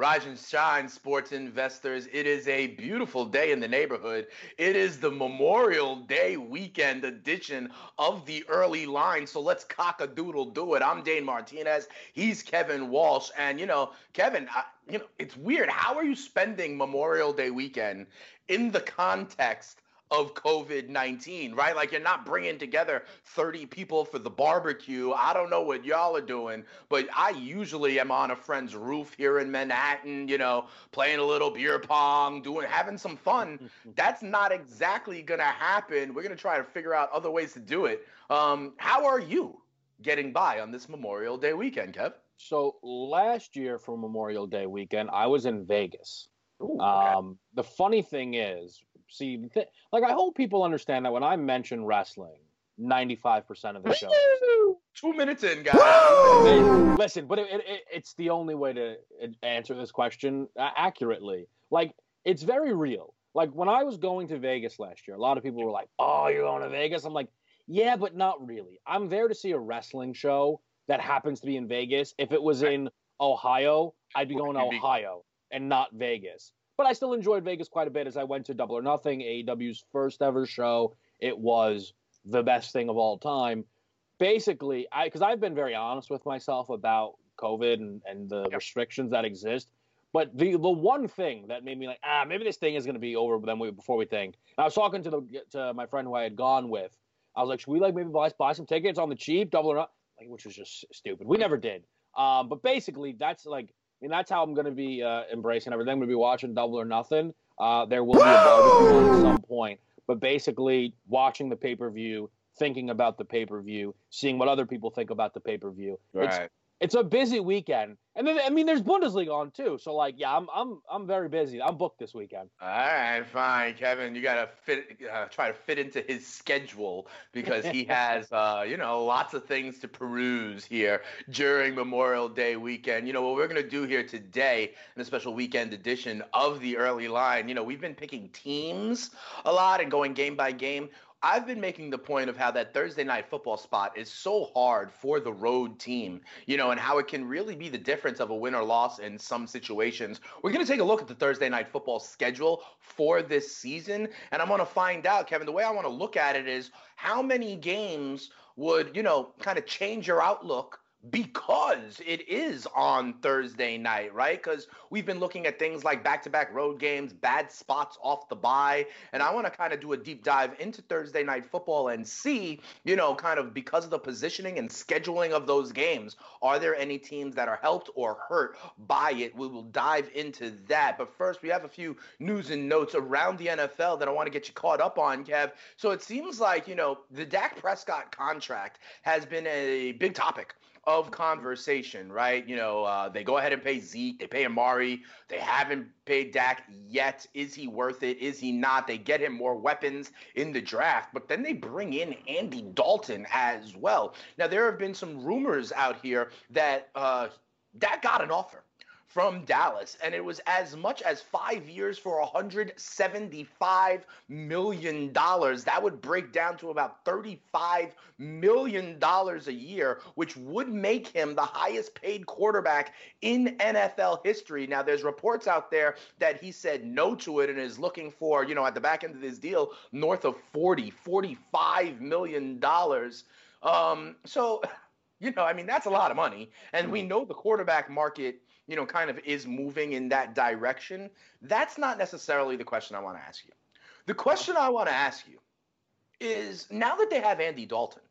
Rise and shine, sports investors. It is a beautiful day in the neighborhood. It is the Memorial Day weekend edition of the early line. So let's cock a doodle do it. I'm Dane Martinez. He's Kevin Walsh. And, you know, Kevin, I, you know, it's weird. How are you spending Memorial Day weekend in the context of COVID 19, right? Like you're not bringing together 30 people for the barbecue. I don't know what y'all are doing, but I usually am on a friend's roof here in Manhattan, you know, playing a little beer pong, doing, having some fun. That's not exactly going to happen. We're going to try to figure out other ways to do it. Um, how are you getting by on this Memorial Day weekend, Kev? So last year for Memorial Day weekend, I was in Vegas. Ooh, okay. um, the funny thing is, see, th- like I hope people understand that when I mention wrestling, ninety-five percent of the show. Two minutes in, guys. Listen, but it, it, it's the only way to uh, answer this question accurately. Like, it's very real. Like when I was going to Vegas last year, a lot of people were like, "Oh, you're going to Vegas?" I'm like, "Yeah, but not really. I'm there to see a wrestling show that happens to be in Vegas. If it was in Ohio, I'd be going to Ohio and not Vegas." But I still enjoyed Vegas quite a bit as I went to Double or Nothing, AEW's first ever show. It was the best thing of all time. Basically, I because I've been very honest with myself about COVID and, and the yep. restrictions that exist. But the the one thing that made me like, ah, maybe this thing is going to be over than we before we think. And I was talking to the to my friend who I had gone with. I was like, should we like maybe buy, buy some tickets on the cheap, double or not? Like, which was just stupid. We never did. Um, but basically, that's like mean, that's how I'm going to be uh, embracing everything. I'm going to be watching Double or Nothing. Uh, there will be a barbecue at some point, but basically watching the pay per view, thinking about the pay per view, seeing what other people think about the pay per view. Right. It's, it's a busy weekend, and then I mean, there's Bundesliga on too. So like, yeah, I'm I'm I'm very busy. I'm booked this weekend. All right, fine, Kevin. You gotta fit uh, try to fit into his schedule because he has uh, you know lots of things to peruse here during Memorial Day weekend. You know what we're gonna do here today in a special weekend edition of the early line. You know we've been picking teams a lot and going game by game. I've been making the point of how that Thursday night football spot is so hard for the road team, you know, and how it can really be the difference of a win or loss in some situations. We're going to take a look at the Thursday night football schedule for this season, and I'm going to find out, Kevin, the way I want to look at it is how many games would, you know, kind of change your outlook because it is on Thursday night, right? Because we've been looking at things like back to back road games, bad spots off the bye. And I want to kind of do a deep dive into Thursday night football and see, you know, kind of because of the positioning and scheduling of those games, are there any teams that are helped or hurt by it? We will dive into that. But first, we have a few news and notes around the NFL that I want to get you caught up on, Kev. So it seems like, you know, the Dak Prescott contract has been a big topic of conversation, right? You know, uh, they go ahead and pay Zeke, they pay Amari, they haven't paid Dak yet. Is he worth it? Is he not? They get him more weapons in the draft, but then they bring in Andy Dalton as well. Now, there have been some rumors out here that uh, Dak got an offer from Dallas, and it was as much as five years for $175 million. That would break down to about $35 million a year, which would make him the highest paid quarterback in NFL history. Now, there's reports out there that he said no to it and is looking for, you know, at the back end of this deal, north of 40, $45 million. Um, so, you know, I mean, that's a lot of money. And we know the quarterback market you know, kind of is moving in that direction, that's not necessarily the question I want to ask you. The question I want to ask you is now that they have Andy Dalton,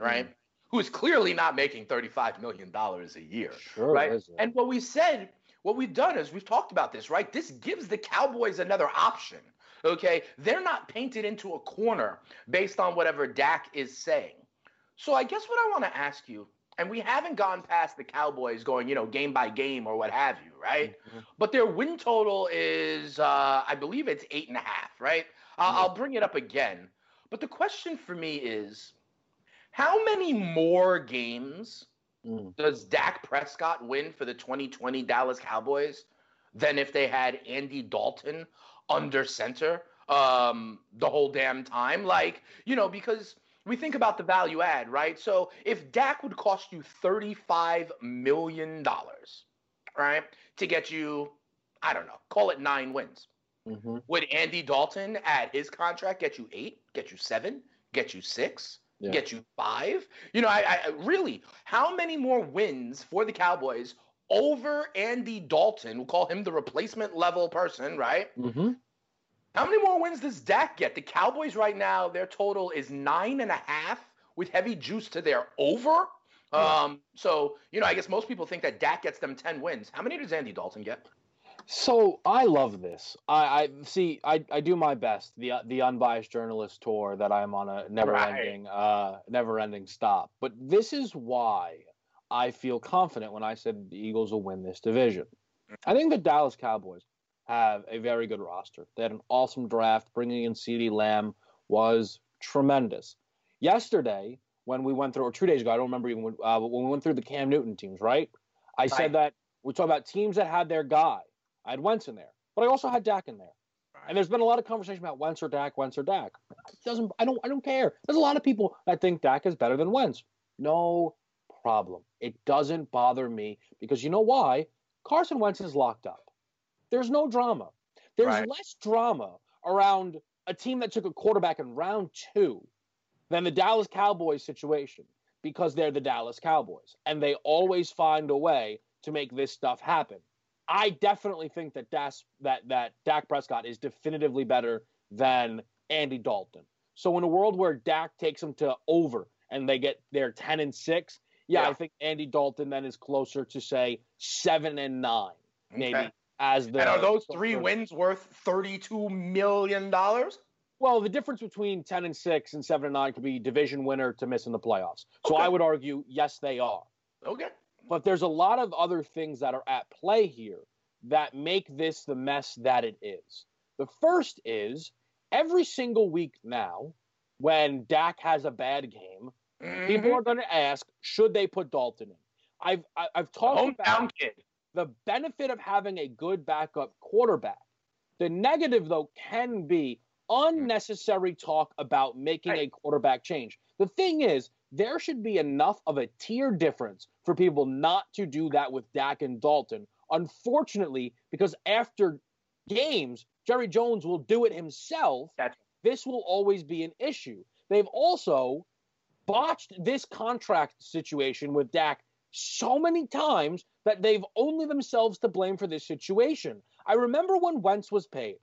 right? Mm. Who is clearly not making $35 million a year. Sure right. And what we said, what we've done is we've talked about this, right? This gives the Cowboys another option. Okay. They're not painted into a corner based on whatever Dak is saying. So I guess what I want to ask you and we haven't gone past the Cowboys going, you know, game by game or what have you, right? Mm-hmm. But their win total is, uh, I believe it's eight and a half, right? Mm-hmm. I'll bring it up again. But the question for me is How many more games Mm. does Dak Prescott win for the 2020 Dallas Cowboys than if they had Andy Dalton under center um, the whole damn time? Like, you know, because we think about the value add, right? So if Dak would cost you $35 million, right, to get you, I don't know, call it nine wins. Mm-hmm. Would Andy Dalton at his contract get you eight, get you seven, get you six, Yeah. get you five? You know, I, I really, how many more wins for the Cowboys over Andy Dalton? We'll call him the replacement level person, right? Mm-hmm. How many more wins does Dak get? The Cowboys right now, their total is nine and a half with heavy juice to their over. Yeah. Um, so you know, I guess most people think that Dak gets them ten wins. How many does Andy Dalton get? So I love this. I, I see. I, I do my best. The the unbiased journalist tour that I'm on a never ending uh never ending stop. But this is why I feel confident when I said the Eagles will win this division. I think the Dallas Cowboys have a very good roster. They had an awesome draft. Bringing in CeeDee Lamb was tremendous. Yesterday, when we went through, or two days ago, I don't remember even when, uh, when we went through the Cam Newton teams, right? I Right. said that we talked about teams that had their guy. I had Wentz in there, but I also had Dak in there. And there's been a lot of conversation about Wentz or Dak, Wentz or Dak. It doesn't I don't I don't care. There's a lot of people that think Dak is better than Wentz. No problem. It doesn't bother me because you know why? Carson Wentz is locked up. There's no drama. There's Right. less drama around a team that took a quarterback in round two than the Dallas Cowboys situation because they're the Dallas Cowboys and they always find a way to make this stuff happen. I definitely think that Das, that that Dak Prescott is definitively better than Andy Dalton. So in a world where Dak takes them to over and they get their ten and six, yeah, Yeah. I think Andy Dalton then is closer to say seven and nine, maybe Okay. As the. and are those three wins worth thirty-two million dollars? Well, the difference between ten and six and seven and nine could be division winner to missing the playoffs. So Okay. I would argue yes, they are. Okay. But there's a lot of other things that are at play here that make this the mess that it is. The first is every single week now, when Dak has a bad game, people Mhm. are going to ask, should they put Dalton in? I've I've talked hometown about kid. The benefit of having a good backup quarterback. The negative, though, can be unnecessary talk about making a quarterback change. The thing is, there should be enough of a tier difference for people not to do that with Dak and Dalton. Unfortunately, because after games, Jerry Jones will do it himself. That's- this will always be an issue. They've also botched this contract situation with Dak so many times that they've only themselves to blame for this situation. I remember when Wentz was paid.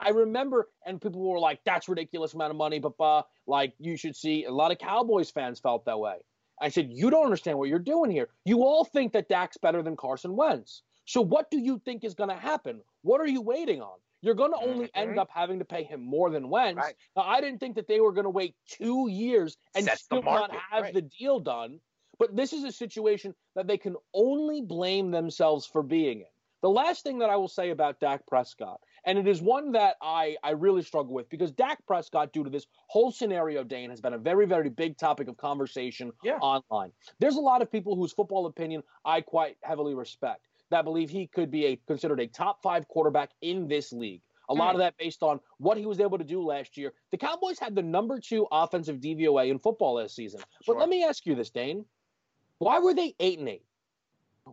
I remember, and people were like, "That's ridiculous amount of money," but uh, like you should see. A lot of Cowboys fans felt that way. I said, "You don't understand what you're doing here. You all think that Dak's better than Carson Wentz. So what do you think is going to happen? What are you waiting on? You're going to only Mhm. end up having to pay him more than Wentz. Right. Now, I didn't think that they were going to wait two years and Sets still not have right. the deal done. But this is a situation that they can only blame themselves for being in. The last thing that I will say about Dak Prescott, and it is one that I, I really struggle with because Dak Prescott, due to this whole scenario, Dane, has been a very, very big topic of conversation Yeah. online. There's a lot of people whose football opinion I quite heavily respect that believe he could be a considered a top five quarterback in this league. A lot Hmm. of that based on what he was able to do last year. The Cowboys had the number two offensive DVOA in football this season. But Sure. let me ask you this, Dane. Why were they eight and eight?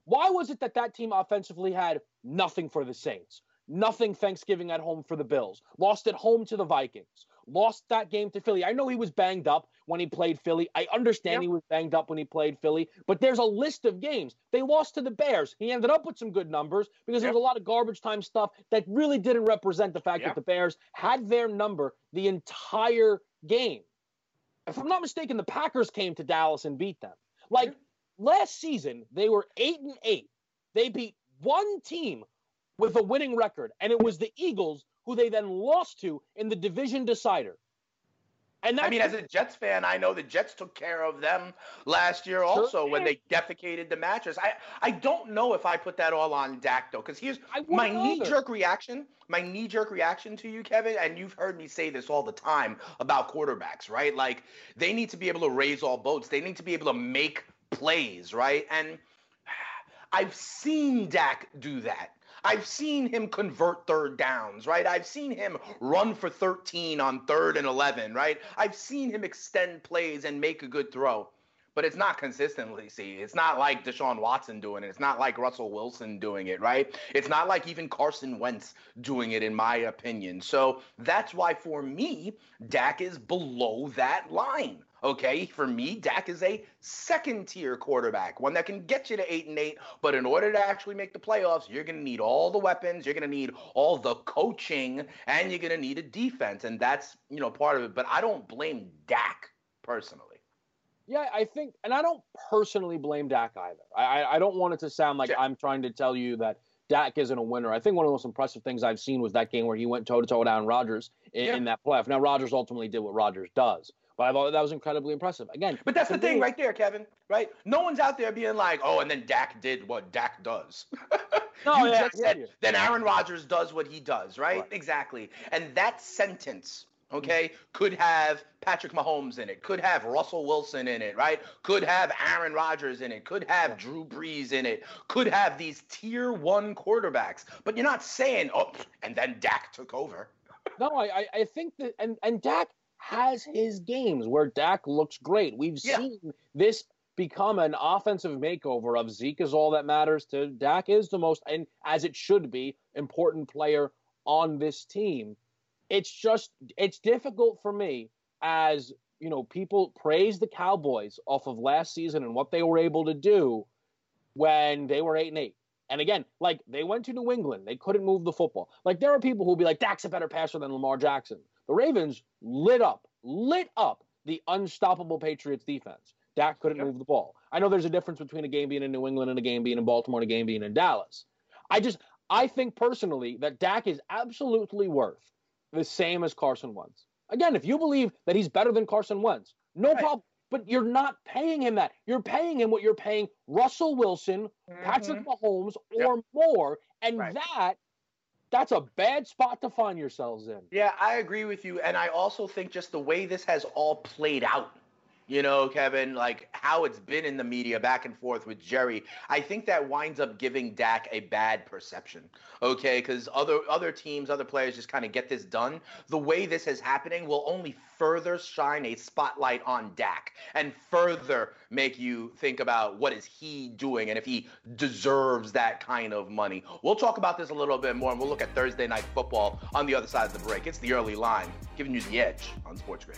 Why was it that that team offensively had nothing for the Saints, nothing Thanksgiving at home for the Bills, lost at home to the Vikings, lost that game to Philly? I know he was banged up when he played Philly. I understand Yep. he was banged up when he played Philly, but there's a list of games. They lost to the Bears. He ended up with some good numbers because there Yep. was a lot of garbage time stuff that really didn't represent the fact Yep. that the Bears had their number the entire game. If I'm not mistaken, the Packers came to Dallas and beat them. Like last season, they were eight and eight. They beat one team with a winning record, and it was the Eagles, who they then lost to in the division decider. And I mean, as a Jets fan, I know the Jets took care of them last year also sure when they defecated the mattress. I, I don't know if I put that all on Dak though, because here's my knee jerk reaction. My knee jerk reaction to you, Kevin, and you've heard me say this all the time about quarterbacks, right? Like they need to be able to raise all boats. They need to be able to make plays, right? And I've seen Dak do that. I've seen him convert third downs, right? I've seen him run for 13 on third and 11, right? I've seen him extend plays and make a good throw. But it's not consistently, see. It's not like Deshaun Watson doing it. It's not like Russell Wilson doing it, right? It's not like even Carson Wentz doing it, in my opinion. So that's why, for me, Dak is below that line. Okay, for me, Dak is a second tier quarterback, one that can get you to eight and eight. But in order to actually make the playoffs, you're going to need all the weapons, you're going to need all the coaching, and you're going to need a defense, and that's you know part of it. But I don't blame Dak personally. Yeah, I think, and I don't personally blame Dak either. I I don't want it to sound like I'm trying to tell you that Dak isn't a winner. I think one of the most impressive things I've seen was that game where he went toe to toe down Rodgers in, yeah. in that playoff. Now Rodgers ultimately did what Rodgers does. But I thought that was incredibly impressive. Again, but that's the thing right there, Kevin. Right? No one's out there being like, "Oh, and then Dak did what Dak does." no, you yeah, just said, yeah. then Aaron Rodgers does what he does, right? right? Exactly. And that sentence, mm-hmm. okay, could have Patrick Mahomes in it, could have Russell Wilson in it, right? Could have Aaron Rodgers in it, could have. Drew Brees in it, could have these tier one quarterbacks. But you're not saying, "Oh, and then Dak took over." no, I I think that and and Dak has his games where Dak looks great. We've yeah. seen this become an offensive makeover of Zeke is all that matters to Dak is the most, and as it should be, important player on this team. It's just, it's difficult for me as, you know, people praise the Cowboys off of last season and what they were able to do when they were 8 and 8. And again, like they went to New England, they couldn't move the football. Like there are people who'll be like, Dak's a better passer than Lamar Jackson. The Ravens lit up, lit up the unstoppable Patriots defense. Dak couldn't move the ball. I know there's a difference between a game being in New England and a game being in Baltimore and a game being in Dallas. I just I think personally that Dak is absolutely worth the same as Carson Wentz. Again, if you believe that he's better than Carson Wentz, no right. problem. But you're not paying him that. You're paying him what you're paying Russell Wilson, mm-hmm. Patrick Mahomes, or yep. more. And right. that that's a bad spot to find yourselves in. Yeah, I agree with you. And I also think just the way this has all played out you know, Kevin, like how it's been in the media back and forth with Jerry. I think that winds up giving Dak a bad perception. Okay, because other other teams, other players just kind of get this done. The way this is happening will only further shine a spotlight on Dak and further make you think about what is he doing and if he deserves that kind of money. We'll talk about this a little bit more and we'll look at Thursday night football on the other side of the break. It's the early line, giving you the edge on Sports Grid.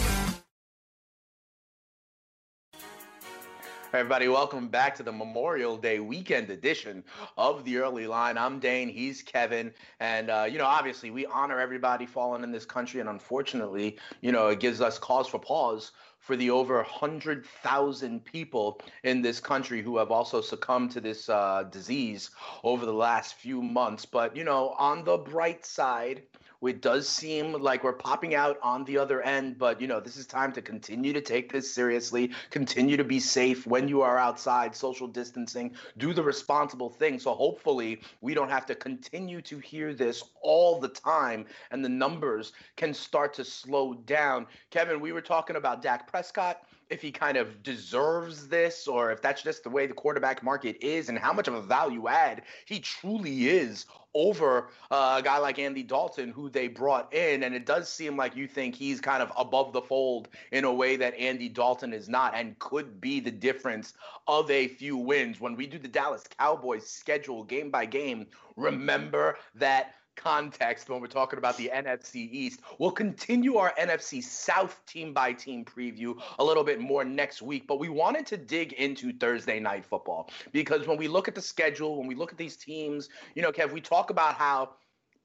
everybody, welcome back to the Memorial Day weekend edition of the Early Line. I'm Dane, he's Kevin, and uh, you know, obviously, we honor everybody fallen in this country, and unfortunately, you know, it gives us cause for pause for the over 100,000 people in this country who have also succumbed to this uh, disease over the last few months. But, you know, on the bright side, it does seem like we're popping out on the other end, but you know, this is time to continue to take this seriously, continue to be safe when you are outside, social distancing, do the responsible thing. So hopefully we don't have to continue to hear this all the time and the numbers can start to slow down. Kevin, we were talking about Dak Prescott if he kind of deserves this or if that's just the way the quarterback market is and how much of a value add he truly is over uh, a guy like Andy Dalton, who they brought in. And it does seem like you think he's kind of above the fold in a way that Andy Dalton is not and could be the difference of a few wins. When we do the Dallas Cowboys schedule game by game, remember that context when we're talking about the NFC East. We'll continue our NFC South team by team preview a little bit more next week, but we wanted to dig into Thursday night football because when we look at the schedule, when we look at these teams, you know, Kev, we talk about how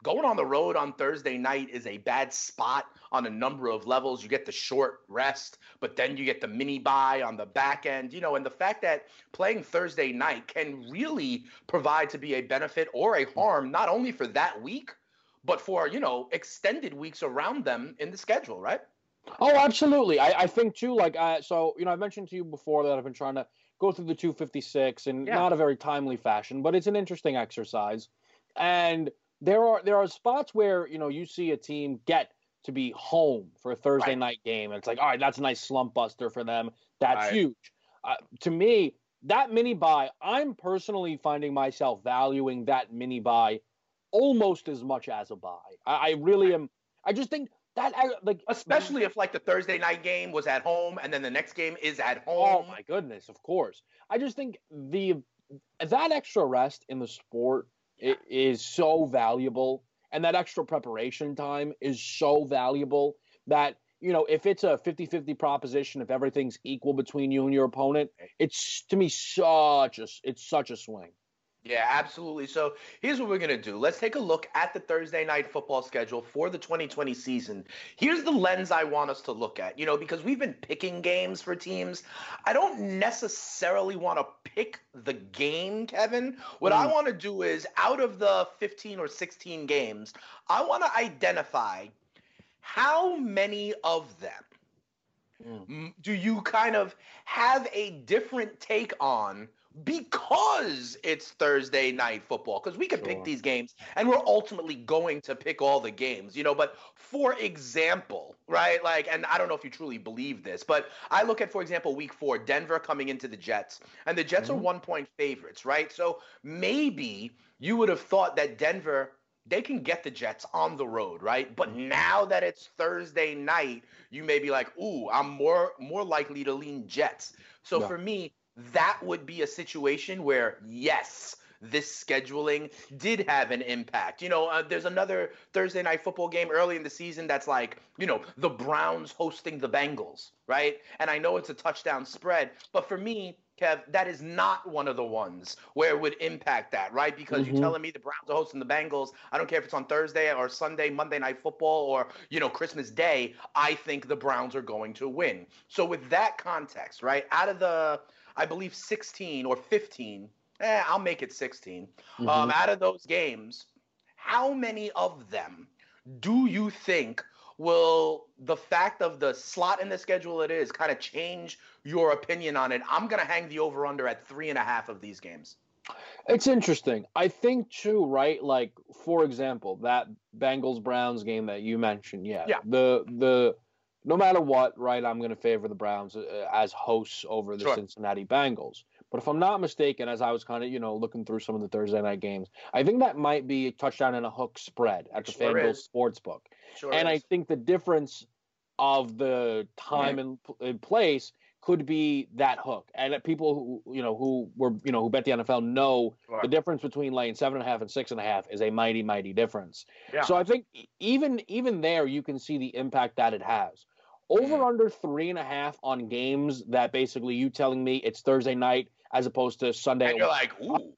going on the road on Thursday night is a bad spot on a number of levels. You get the short rest, but then you get the mini bye on the back end, you know, and the fact that playing Thursday night can really provide to be a benefit or a harm, not only for that week, but for, you know, extended weeks around them in the schedule, right? Oh, absolutely. I, I think too, like, uh, so, you know, I mentioned to you before that I've been trying to go through the 256 in yeah. not a very timely fashion, but it's an interesting exercise. And there are there are spots where you know you see a team get to be home for a Thursday right. night game, and it's like, all right, that's a nice slump buster for them. That's right. huge. Uh, to me, that mini bye, I'm personally finding myself valuing that mini bye almost as much as a bye. I, I really am. I just think that like especially if like the Thursday night game was at home and then the next game is at oh home. Oh my goodness, of course. I just think the that extra rest in the sport it is so valuable. And that extra preparation time is so valuable that you know if it's a 50-50 proposition if everything's equal between you and your opponent it's to me such a it's such a swing yeah, absolutely. So here's what we're going to do. Let's take a look at the Thursday night football schedule for the 2020 season. Here's the lens I want us to look at, you know, because we've been picking games for teams. I don't necessarily want to pick the game, Kevin. What mm. I want to do is out of the 15 or 16 games, I want to identify how many of them mm. do you kind of have a different take on because it's Thursday night football. Because we can sure. pick these games and we're ultimately going to pick all the games, you know. But for example, right? Like, and I don't know if you truly believe this, but I look at, for example, week four, Denver coming into the Jets, and the Jets mm-hmm. are one point favorites, right? So maybe you would have thought that Denver they can get the Jets on the road, right? But now that it's Thursday night, you may be like, "Ooh, I'm more more likely to lean Jets." So yeah. for me, that would be a situation where, yes, this scheduling did have an impact. You know, uh, there's another Thursday night football game early in the season that's like, you know, the Browns hosting the Bengals, right? And I know it's a touchdown spread, but for me, Kev, that is not one of the ones where it would impact that, right? Because mm-hmm. you're telling me the Browns are hosting the Bengals. I don't care if it's on Thursday or Sunday, Monday night football, or you know Christmas Day. I think the Browns are going to win. So with that context, right, out of the I believe 16 or 15. Eh, I'll make it 16. Mm-hmm. Um, out of those games, how many of them do you think will the fact of the slot in the schedule it is kind of change your opinion on it? I'm going to hang the over under at three and a half of these games. It's interesting. I think too, right? Like for example, that Bengals Browns game that you mentioned. Yeah. Yeah. The the no matter what, right, I'm going to favor the Browns uh, as hosts over the sure. Cincinnati Bengals. But if I'm not mistaken, as I was kind of, you know, looking through some of the Thursday night games, I think that might be a touchdown and a hook spread at the sure FanDuel Sportsbook. Sure and is. I think the difference of the time and, and place could be that hook. And people who you know who were you know who bet the NFL know sure. the difference between laying seven and a half and six and a half is a mighty mighty difference. Yeah. So I think even even there you can see the impact that it has. Over under three and a half on games that basically you telling me it's Thursday night as opposed to Sunday. And you're like, ooh.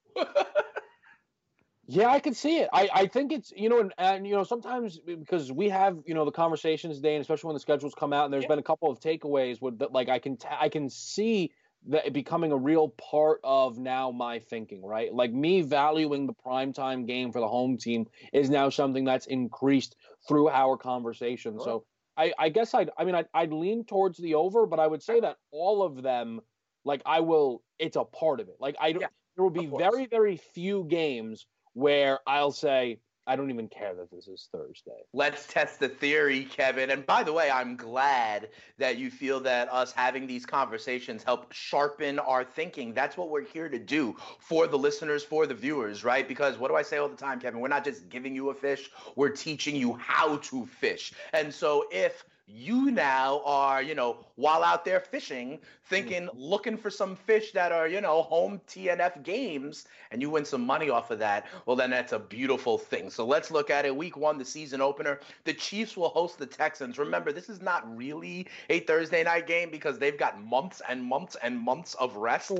yeah, I can see it. I, I think it's you know and, and, you know sometimes because we have you know the conversations today and especially when the schedules come out and there's yeah. been a couple of takeaways with that like I can t- I can see that it becoming a real part of now my thinking, right? Like me valuing the primetime game for the home team is now something that's increased through our conversation. Sure. So I, I guess I'd, I mean, I'd, I'd lean towards the over, but I would say that all of them, like I will, it's a part of it. Like I don't, yeah, there will be very, very few games where I'll say, I don't even care that this is Thursday. Let's test the theory, Kevin. And by the way, I'm glad that you feel that us having these conversations help sharpen our thinking. That's what we're here to do for the listeners, for the viewers, right? Because what do I say all the time, Kevin? We're not just giving you a fish, we're teaching you how to fish. And so if you now are, you know, while out there fishing, thinking, mm-hmm. looking for some fish that are, you know, home TNF games, and you win some money off of that, well, then that's a beautiful thing. So let's look at it. Week one, the season opener. The Chiefs will host the Texans. Remember, this is not really a Thursday night game because they've got months and months and months of rest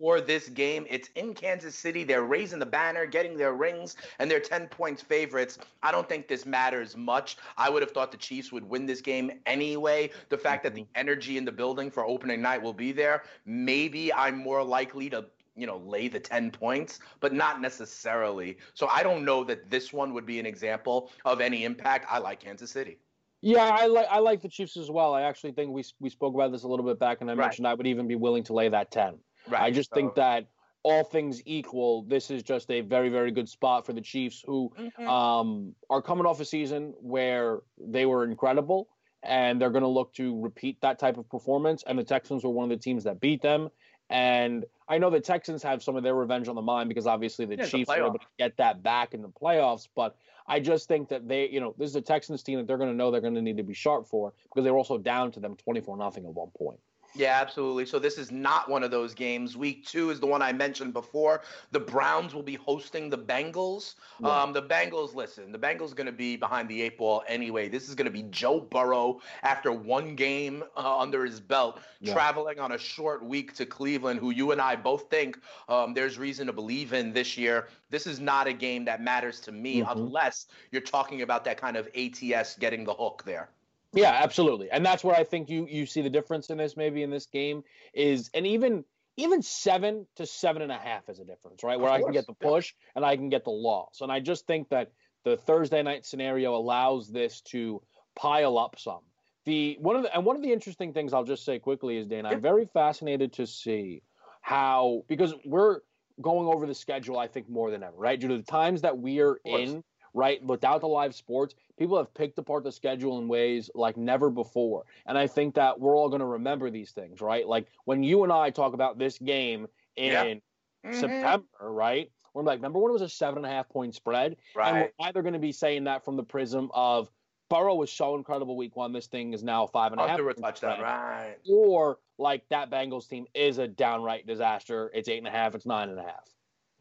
for this game. It's in Kansas City. They're raising the banner, getting their rings, and they're 10 points favorites. I don't think this matters much. I would have thought the Chiefs would win this game anyway. The fact that the mm-hmm. energy in the building for opening night will be there, maybe I'm more likely to you know lay the 10 points but not necessarily so i don't know that this one would be an example of any impact i like kansas city yeah i like i like the chiefs as well i actually think we we spoke about this a little bit back and i right. mentioned i would even be willing to lay that 10 right i just so, think that all things equal, this is just a very, very good spot for the Chiefs, who mm-hmm. um, are coming off a season where they were incredible and they're going to look to repeat that type of performance. And the Texans were one of the teams that beat them. And I know the Texans have some of their revenge on the mind because obviously the yeah, Chiefs the were able to get that back in the playoffs. But I just think that they, you know, this is a Texans team that they're going to know they're going to need to be sharp for because they were also down to them 24 nothing at one point. Yeah, absolutely. So this is not one of those games. Week two is the one I mentioned before. The Browns will be hosting the Bengals. Yeah. Um, the Bengals, listen, the Bengals going to be behind the eight ball anyway. This is going to be Joe Burrow after one game uh, under his belt, yeah. traveling on a short week to Cleveland, who you and I both think um, there's reason to believe in this year. This is not a game that matters to me mm-hmm. unless you're talking about that kind of ATS getting the hook there. Yeah, absolutely. And that's where I think you you see the difference in this maybe in this game is and even even seven to seven and a half is a difference, right? Where I can get the push and I can get the loss. And I just think that the Thursday night scenario allows this to pile up some. The one of the and one of the interesting things I'll just say quickly is Dan, I'm very fascinated to see how because we're going over the schedule, I think, more than ever, right? Due to the times that we're in right? Without the live sports, people have picked apart the schedule in ways like never before. And I think that we're all going to remember these things, right? Like when you and I talk about this game in mm-hmm. September, right? We're like, remember when it was a seven and a half point spread? Right. And we're either going to be saying that from the prism of Burrow was so incredible week one. This thing is now five and a half. Under a touchdown, right? Or like that Bengals team is a downright disaster. It's eight and a half. It's nine and a half.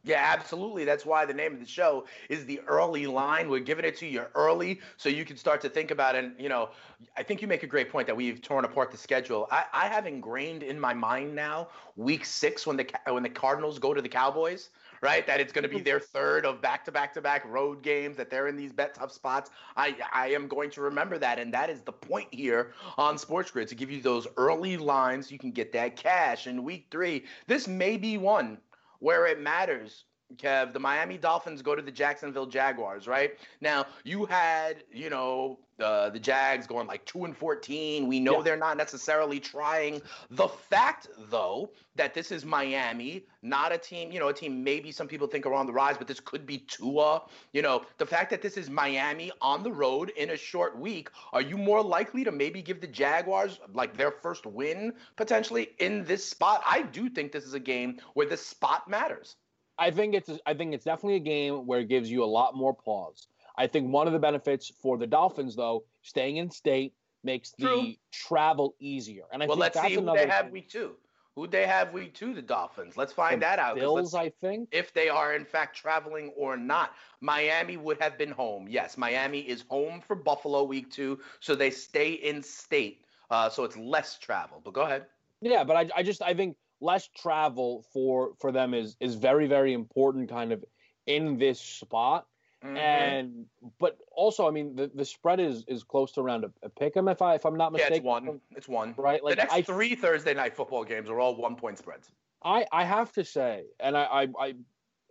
Yeah, absolutely. That's why the name of the show is the early line. We're giving it to you early so you can start to think about it. And, you know, I think you make a great point that we've torn apart the schedule. I, I have ingrained in my mind now week six when the when the Cardinals go to the Cowboys, right? That it's going to be mm-hmm. their third of back to back to back road games, that they're in these bet tough spots. I, I am going to remember that. And that is the point here on Sports Grid to give you those early lines. You can get that cash in week three. This may be one where it matters. Kev, the Miami Dolphins go to the Jacksonville Jaguars, right? Now, you had, you know, uh, the Jags going like 2 and 14. We know yeah. they're not necessarily trying. The fact, though, that this is Miami, not a team, you know, a team maybe some people think are on the rise, but this could be Tua. You know, the fact that this is Miami on the road in a short week, are you more likely to maybe give the Jaguars like their first win potentially in this spot? I do think this is a game where the spot matters. I think it's I think it's definitely a game where it gives you a lot more pause. I think one of the benefits for the Dolphins, though, staying in state makes True. the travel easier. And I well, think let's that's see who they have week two. Who they have week two? The Dolphins. Let's find the that out. Bills, I think, if they are in fact traveling or not. Miami would have been home. Yes, Miami is home for Buffalo week two, so they stay in state. Uh, so it's less travel. But go ahead. Yeah, but I, I just I think less travel for for them is is very very important kind of in this spot. Mm-hmm. and but also i mean the, the spread is is close to around a, a pick 'em if i if i'm not mistaken yeah, it's one. It's one. Right like the next I, three thursday night football games are all one point spreads. I i have to say and i i, I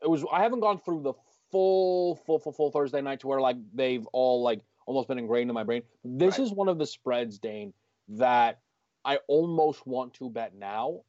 it was i haven't gone through the full full full full thursday night to where like they've all like almost been ingrained in my brain. This right. is one of the spreads dane that i almost want to bet now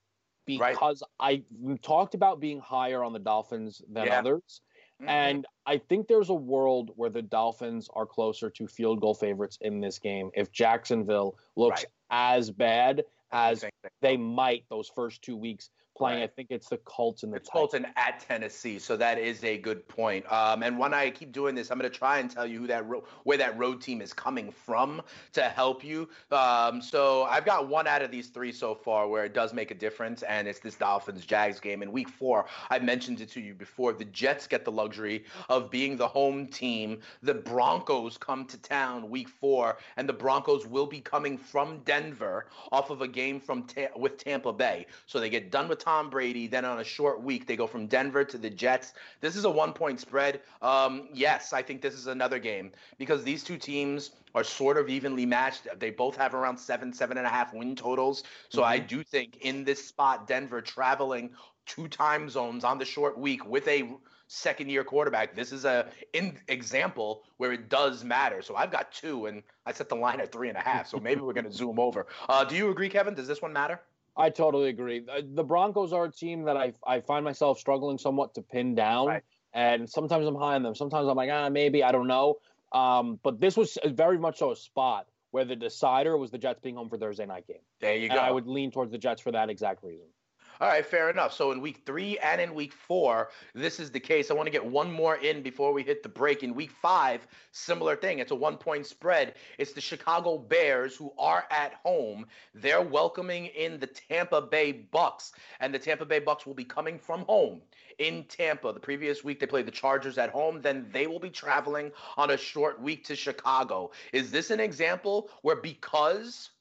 because right. I talked about being higher on the Dolphins than yeah. others. Mm-hmm. And I think there's a world where the Dolphins are closer to field goal favorites in this game if Jacksonville looks right. as bad as they might those first two weeks playing. I think it's the Colts and the it's Colts and at Tennessee, so that is a good point. Um, and when I keep doing this, I'm going to try and tell you who that ro- where that road team is coming from to help you. Um, so I've got one out of these three so far where it does make a difference, and it's this Dolphins Jags game in Week Four. I mentioned it to you before. The Jets get the luxury of being the home team. The Broncos come to town Week Four, and the Broncos will be coming from Denver off of a game from ta- with Tampa Bay. So they get done with Tom Brady. Then on a short week, they go from Denver to the Jets. This is a one point spread. Um, yes, I think this is another game because these two teams are sort of evenly matched. They both have around seven, seven and a half win totals. So mm-hmm. I do think in this spot, Denver traveling two time zones on the short week with a second year quarterback. This is a in example where it does matter. So I've got two, and I set the line at three and a half. So maybe we're going to zoom over. Uh, do you agree, Kevin? Does this one matter? I totally agree. The Broncos are a team that I I find myself struggling somewhat to pin down, right. and sometimes I'm high on them. Sometimes I'm like, ah, maybe I don't know. Um, but this was very much so a spot where the decider was the Jets being home for Thursday night game. There you and go. I would lean towards the Jets for that exact reason. All right, fair enough. So in week three and in week four, this is the case. I want to get one more in before we hit the break. In week five, similar thing. It's a one point spread. It's the Chicago Bears who are at home. They're welcoming in the Tampa Bay Bucks, and the Tampa Bay Bucks will be coming from home in Tampa. The previous week they played the Chargers at home. Then they will be traveling on a short week to Chicago. Is this an example where because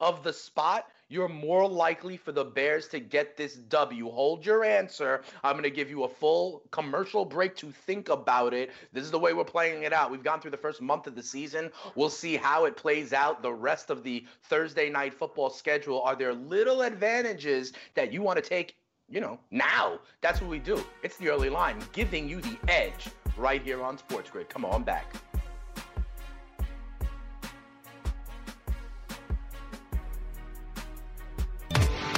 of the spot, you're more likely for the Bears to get this W. Hold your answer. I'm going to give you a full commercial break to think about it. This is the way we're playing it out. We've gone through the first month of the season. We'll see how it plays out the rest of the Thursday night football schedule. Are there little advantages that you want to take? You know, now that's what we do. It's the early line, giving you the edge right here on Sports Grid. Come on back.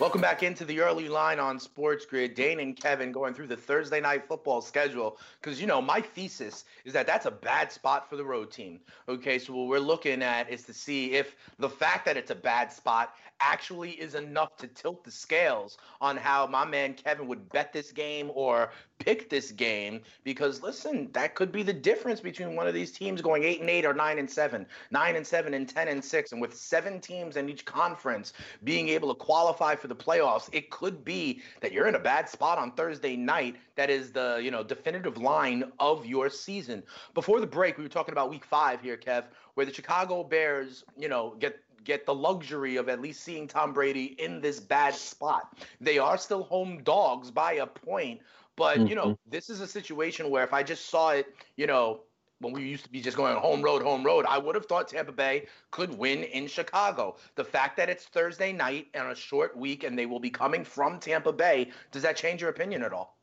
Welcome back into the early line on Sports Grid. Dane and Kevin going through the Thursday night football schedule because, you know, my thesis is that that's a bad spot for the road team. Okay, so what we're looking at is to see if the fact that it's a bad spot actually is enough to tilt the scales on how my man Kevin would bet this game or pick this game. Because listen that could be the difference between one of these teams going 8 and 8 or 9 and 7 9 and 7 and 10 and 6 and with seven teams in each conference being able to qualify for the playoffs it could be that you're in a bad spot on Thursday night that is the you know definitive line of your season. Before the break we were talking about week 5 here Kev where the Chicago Bears you know get get the luxury of at least seeing Tom Brady in this bad spot. They are still home dogs by a point, but mm-hmm. you know, mm-hmm. this is a situation where if I just saw it, you know, when we used to be just going home road, home road, I would have thought Tampa Bay could win in Chicago. The fact that it's Thursday night and a short week and they will be coming from Tampa Bay, does that change your opinion at all?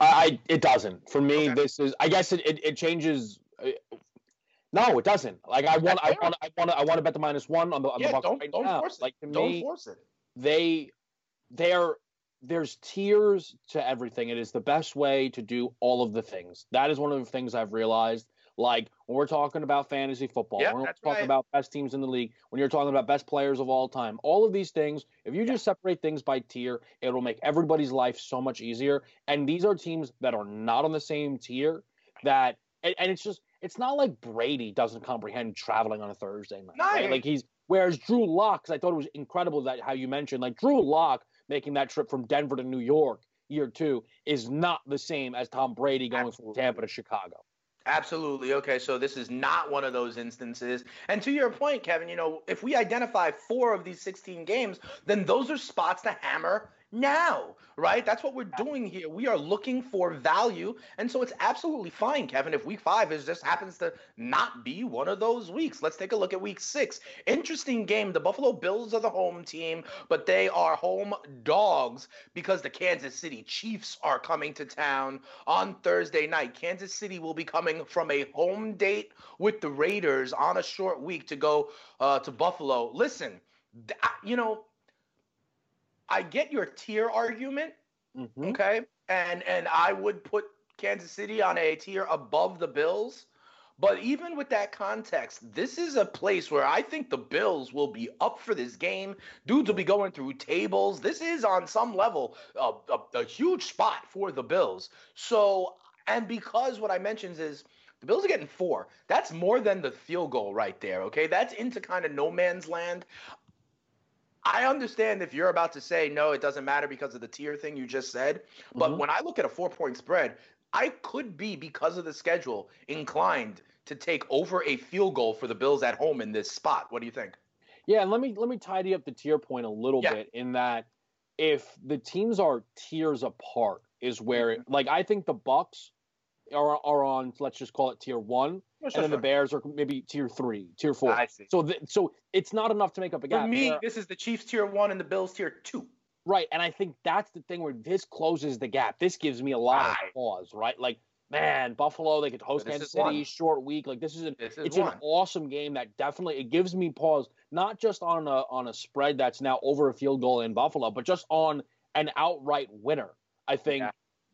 I it doesn't. For me, okay. this is I guess it, it, it changes uh, no, it doesn't. Like I want, I want, I want, I want to bet the minus one on the on yeah, the Bucks don't, right don't now. Force it. Like to don't me, force it. They, they're there's tiers to everything. It is the best way to do all of the things. That is one of the things I've realized. Like when we're talking about fantasy football, when we're talking right. about best teams in the league, when you're talking about best players of all time, all of these things, if you yeah. just separate things by tier, it'll make everybody's life so much easier. And these are teams that are not on the same tier that, and, and it's just, it's not like Brady doesn't comprehend traveling on a Thursday night. No, right? Like he's, whereas Drew Lock, I thought it was incredible that how you mentioned, like Drew Lock making that trip from Denver to New York year two is not the same as Tom Brady going Absolutely. from Tampa to Chicago. Absolutely. Okay, so this is not one of those instances. And to your point, Kevin, you know, if we identify four of these 16 games, then those are spots to hammer now, right? That's what we're doing here. We are looking for value. And so it's absolutely fine, Kevin, if week five is just happens to not be one of those weeks. Let's take a look at week six. Interesting game. The Buffalo Bills are the home team, but they are home dogs because the Kansas City Chiefs are coming to town on Thursday night. Kansas City will be coming from a home date with the Raiders on a short week to go uh, to Buffalo. Listen, you know, I get your tier argument, mm-hmm. okay, and and I would put Kansas City on a tier above the Bills. But even with that context, this is a place where I think the Bills will be up for this game. Dudes will be going through tables. This is on some level a, a, a huge spot for the Bills. So, and because what I mentioned is the Bills are getting four. That's more than the field goal right there. Okay, that's into kind of no man's land. I understand if you're about to say no, it doesn't matter because of the tier thing you just said. But mm-hmm. when I look at a four point spread, I could be, because of the schedule, inclined to take over a field goal for the Bills at home in this spot. What do you think? Yeah, and let me let me tidy up the tier point a little yeah. bit in that if the teams are tiers apart is where it, mm-hmm. like I think the Bucs are are on let's just call it tier one, sure, and then sure. the Bears are maybe tier three, tier four. I see. So the, so it's not enough to make up a gap. For me, this is the Chiefs tier one and the Bills tier two. Right, and I think that's the thing where this closes the gap. This gives me a lot right. of pause. Right, like man, Buffalo they could host Kansas City, one. short week. Like this is an this is it's one. an awesome game that definitely it gives me pause, not just on a on a spread that's now over a field goal in Buffalo, but just on an outright winner. I think yeah.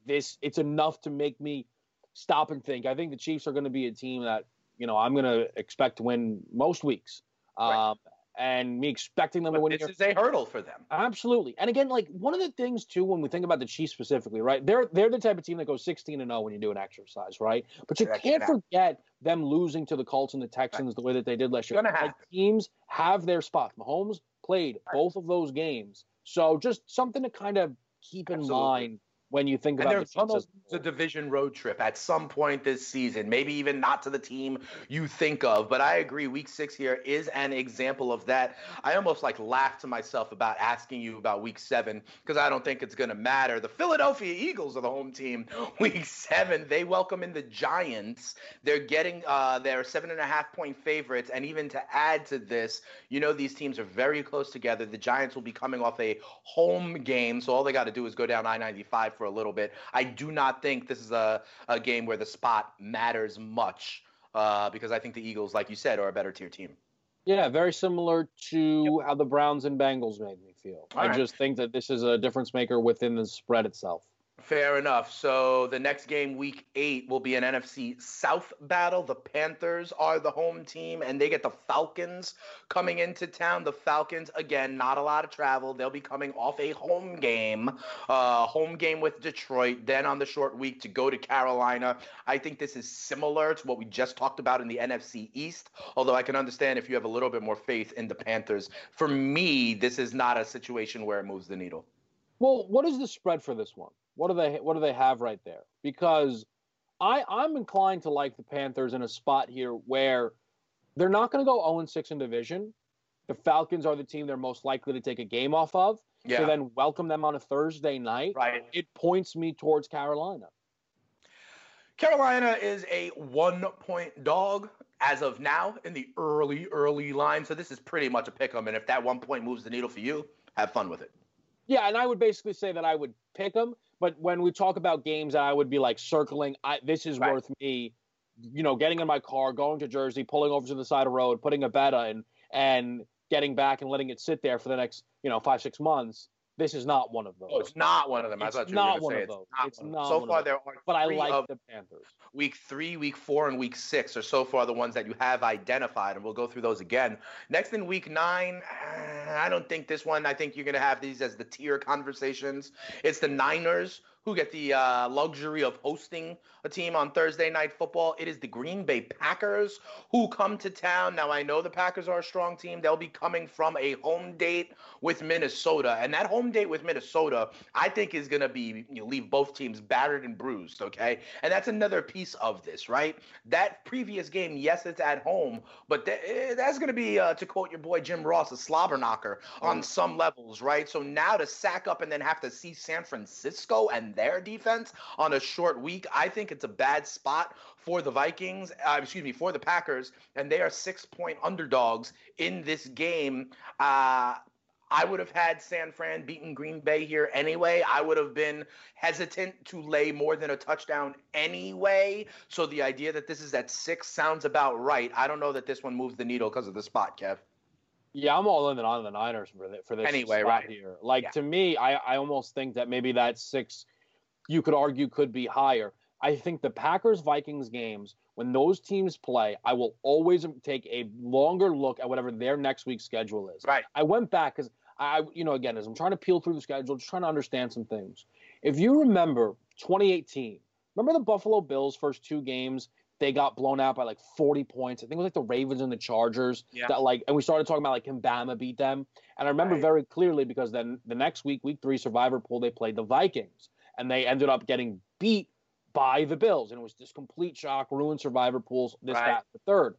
this it's enough to make me stop and think. I think the Chiefs are going to be a team that you know I'm going to expect to win most weeks. Right. Um, and me expecting them but to win. This here. is a hurdle for them. Absolutely. And again, like one of the things too, when we think about the Chiefs specifically, right? They're they're the type of team that goes 16 and 0 when you do an exercise, right? But you can't forget them losing to the Colts and the Texans right. the way that they did last year. Like teams have their spots. Mahomes played right. both of those games, so just something to kind of keep in mind when you think about and the, the division road trip at some point this season, maybe even not to the team you think of. But I agree, week six here is an example of that. I almost like laughed to myself about asking you about week seven because I don't think it's going to matter. The Philadelphia Eagles are the home team. Week seven, they welcome in the Giants. They're getting uh, their seven and a half point favorites. And even to add to this, you know, these teams are very close together. The Giants will be coming off a home game. So all they got to do is go down I 95 for a little bit. I do not think this is a, a game where the spot matters much uh, because I think the Eagles, like you said, are a better tier team. Yeah, very similar to yep. how the Browns and Bengals made me feel. All I right. just think that this is a difference maker within the spread itself. Fair enough. So the next game, week eight, will be an NFC South battle. The Panthers are the home team, and they get the Falcons coming into town. The Falcons, again, not a lot of travel. They'll be coming off a home game, uh, home game with Detroit, then on the short week to go to Carolina. I think this is similar to what we just talked about in the NFC East, although I can understand if you have a little bit more faith in the Panthers. For me, this is not a situation where it moves the needle. Well, what is the spread for this one? What do they What do they have right there? Because I I'm inclined to like the Panthers in a spot here where they're not going to go 0 6 in division. The Falcons are the team they're most likely to take a game off of. Yeah. So then welcome them on a Thursday night. Right. It points me towards Carolina. Carolina is a one point dog as of now in the early, early line. So this is pretty much a pick 'em. And if that one point moves the needle for you, have fun with it. Yeah, and I would basically say that I would pick them. But when we talk about games that I would be like circling, I, this is right. worth me, you know, getting in my car, going to Jersey, pulling over to the side of the road, putting a bet in, and getting back and letting it sit there for the next, you know, five six months. This is not one of those. Oh, it's not one of them. It's I thought you not were one of those. It's not. So far, there are. But I like the Panthers. Week three, week four, and week six are so far the ones that you have identified, and we'll go through those again. Next in week nine, uh, I don't think this one. I think you're going to have these as the tier conversations. It's the Niners who get the uh, luxury of hosting a team on Thursday night football. It is the Green Bay Packers who come to town. Now, I know the Packers are a strong team. They'll be coming from a home date with Minnesota. And that home date with Minnesota, I think, is going to be you know, leave both teams battered and bruised, okay? And that's another piece of this, right? That previous game, yes, it's at home, but th- eh, that's going to be, uh, to quote your boy Jim Ross, a slobber knocker on some levels, right? So now to sack up and then have to see San Francisco and their defense on a short week, I think it's a bad spot for the Vikings, uh, excuse me, for the Packers, and they are six point underdogs in this game. Uh, I would have had San Fran beaten Green Bay here anyway. I would have been hesitant to lay more than a touchdown anyway. So the idea that this is at six sounds about right. I don't know that this one moves the needle because of the spot, Kev. Yeah, I'm all in and on the Niners for, this Anyway, spot right. here. Like Yeah. to me, I, I almost think that maybe that six, you could argue, could be higher. I think the Packers Vikings games, when those teams play, I will always take a longer look at whatever their next week's schedule is. Right. I went back because I, you know, again, as I'm trying to peel through the schedule, just trying to understand some things. If you remember 2018, remember the Buffalo Bills' first two games? They got blown out by like 40 points. I think it was like the Ravens and the Chargers. Yeah. That like, and we started talking about like can Bama beat them? And I remember Right. very clearly because then the next week, week three, Survivor Pool, they played the Vikings, and they ended up getting beat by the Bills, and it was this complete shock, ruined Survivor Pools, this, Right. that, the third.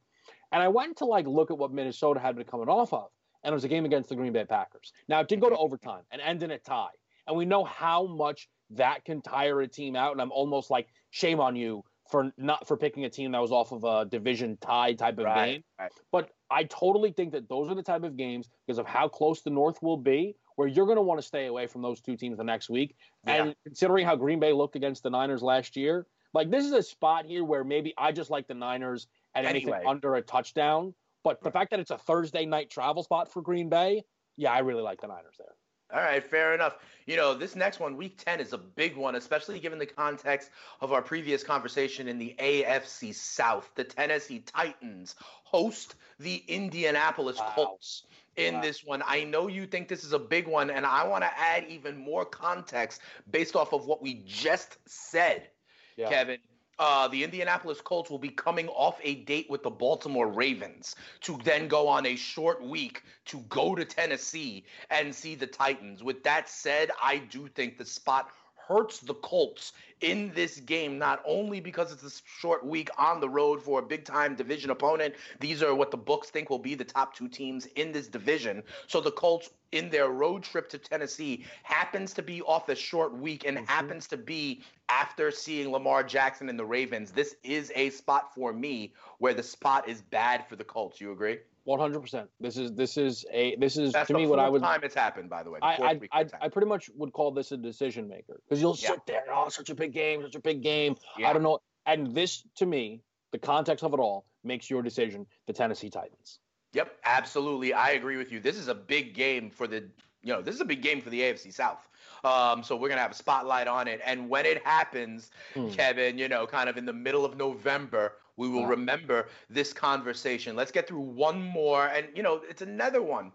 And I went to like look at what Minnesota had been coming off of, and it was a game against the Green Bay Packers. Now it did go to mm-hmm. overtime and end in a tie, and we know how much that can tire a team out. And I'm almost like shame on you for not for picking a team that was off of a division tie type of Right, game. right. But I totally think that those are the type of games because of how close the North will be, where you're going to want to stay away from those two teams the next week. Yeah. And considering how Green Bay looked against the Niners last year, like this is a spot here where maybe I just like the Niners at anything under a touchdown. But the fact that it's a Thursday night travel spot for Green Bay, yeah, I really like the Niners there. All right, fair enough. You know, this next one, week 10, is a big one, especially given the context of our previous conversation in the AFC South. The Tennessee Titans host the Indianapolis Wow. Colts in Wow. this one. I know you think this is a big one, and I want to add even more context based off of what we just said. Yeah. Kevin. Uh, the Indianapolis Colts will be coming off a date with the Baltimore Ravens to then go on a short week to go to Tennessee and see the Titans. With that said, I do think the spot hurts the Colts in this game, not only because it's a short week on the road for a big time division opponent. These are what the books think will be the top two teams in this division. So the Colts in their road trip to Tennessee happens to be off a short week and mm-hmm. happens to be after seeing Lamar Jackson and the Ravens. This is a spot for me where the spot is bad for the Colts. You agree? One hundred percent. This is this is a this is That's to me what I would time it's happened, by the way. The I, I, I, I pretty much would call this a decision maker because you'll Yeah. sit there, oh, such a big game, such a big game. Yeah. I don't know. And this, to me, the context of it all makes your decision the Tennessee Titans. Yep, absolutely. I agree with you. This is a big game for the, you know, this is a big game for the AFC South. Um, so we're gonna have a spotlight on it. And when it happens, Hmm. Kevin, you know, kind of in the middle of November, we will remember this conversation. Let's get through one more, and you know, it's another one.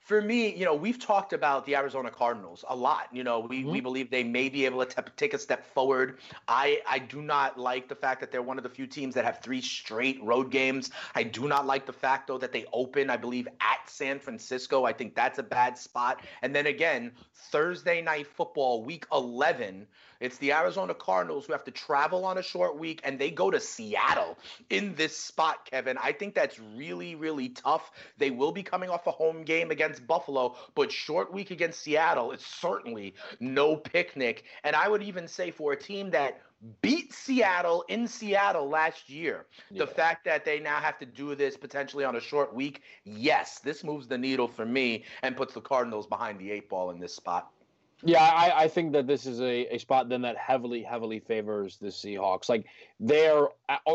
For me, you know, we've talked about the Arizona Cardinals a lot. You know, we, we Mhm. believe they may be able to te- take a step forward. I, I do not like the fact that they're one of the few teams that have three straight road games. I do not like the fact, though, that they open, I believe, at San Francisco. I think that's a bad spot. And then again, Thursday night football, week 11, it's the Arizona Cardinals who have to travel on a short week and they go to Seattle in this spot, Kevin. I think that's really, really tough. They will be coming off a home game against Buffalo, but short week against Seattle is certainly no picnic. And I would even say for a team that beat Seattle in Seattle last year, the fact that they now have to do this potentially on a short week, yes, this moves the needle for me and puts the Cardinals behind the eight ball in this spot. Yeah, I, I think that this is a, a spot then that heavily, heavily favors the Seahawks. Like they're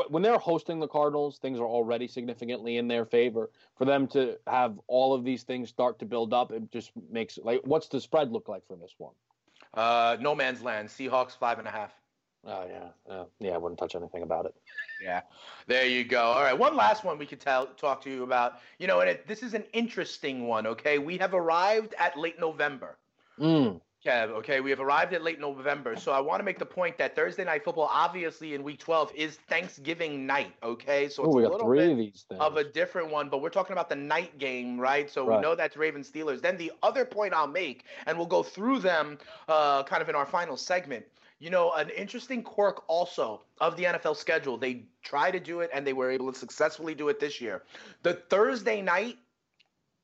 when they're hosting the Cardinals, things are already significantly in their favor. For them to have all of these things start to build up, it just makes like what's the spread look like for this one? Uh, no man's land. Seahawks five and a half. Oh yeah, uh, yeah, I wouldn't touch anything about it. Yeah, there you go. All right, one last one we could tell talk to you about. You know, and it, this is an interesting one. Okay, we have arrived at late November. Mm, Kev. Okay, we have arrived at late November, so I want to make the point that Thursday night football, obviously in Week 12, is Thanksgiving night. Okay, so Ooh, it's we a got little three bit of these things. of a different one, but we're talking about the night game, right? So we know that's Ravens Steelers. Then the other point I'll make, and we'll go through them uh, kind of in our final segment. You know, an interesting quirk also of the NFL schedule. They try to do it, and they were able to successfully do it this year. The Thursday night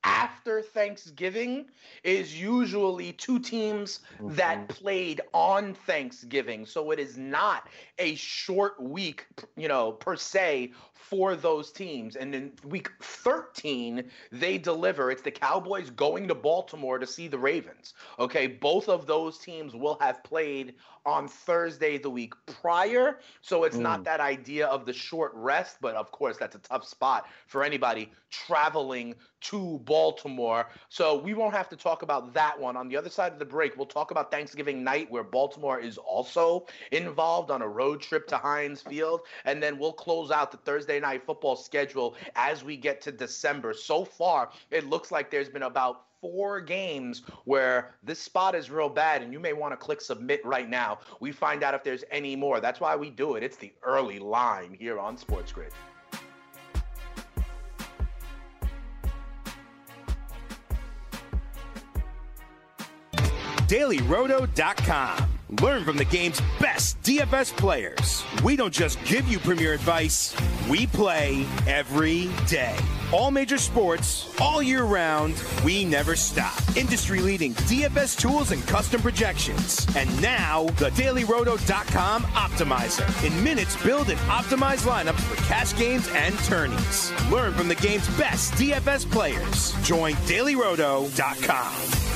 after Thanksgiving is usually two teams that Mhm. played on Thanksgiving. So it is not a short week, you know, per se for those teams. And in week 13, they deliver. It's the Cowboys going to Baltimore to see the Ravens. Okay, both of those teams will have played on Thursday the week prior. So it's not Mm. that idea of the short rest, but of course, that's a tough spot for anybody traveling to Baltimore. So we won't have to talk about that one. On the other side of the break, we'll talk about Thanksgiving night, where Baltimore is also involved on a road trip to Heinz Field. And then we'll close out the Thursday night football schedule as we get to December. So far, it looks like there's been about four games where this spot is real bad and you may want to click submit right now. We find out if there's any more. That's why we do it. It's the early line here on SportsGrid. DailyRoto.com. Learn from the game's best DFS players. We don't just give you premier advice, we play every day. All major sports, all year round, we never stop. Industry leading DFS tools and custom projections. And now, the DailyRoto.com Optimizer. In minutes, build and optimize lineups for cash games and tourneys. Learn from the game's best DFS players. Join DailyRoto.com.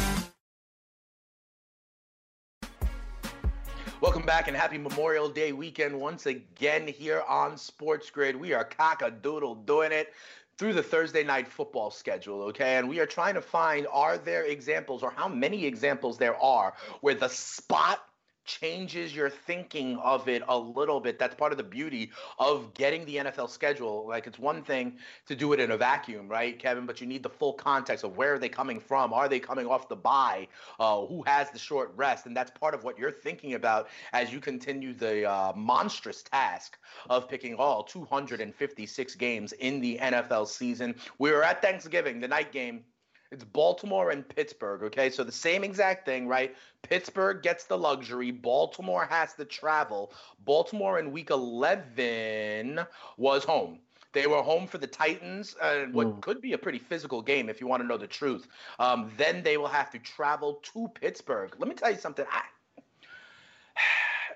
Welcome back and happy Memorial Day weekend once again here on SportsGrid. We are cock-a-doodle doing it through the Thursday night football schedule, okay? And we are trying to find are there examples or how many examples there are where the spot changes your thinking of it a little bit. That's part of the beauty of getting the NFL schedule. Like it's one thing to do it in a vacuum, right, Kevin? But you need the full context of where are they coming from? Are they coming off the bye? Uh, who has the short rest? And that's part of what you're thinking about as you continue the uh, monstrous task of picking all 256 games in the NFL season. We were at Thanksgiving, the night game. It's Baltimore and Pittsburgh, okay? So the same exact thing, right? Pittsburgh gets the luxury. Baltimore has to travel. Baltimore in week 11 was home. They were home for the Titans, uh, what Mm. could be a pretty physical game if you want to know the truth. Um, then they will have to travel to Pittsburgh. Let me tell you something. I,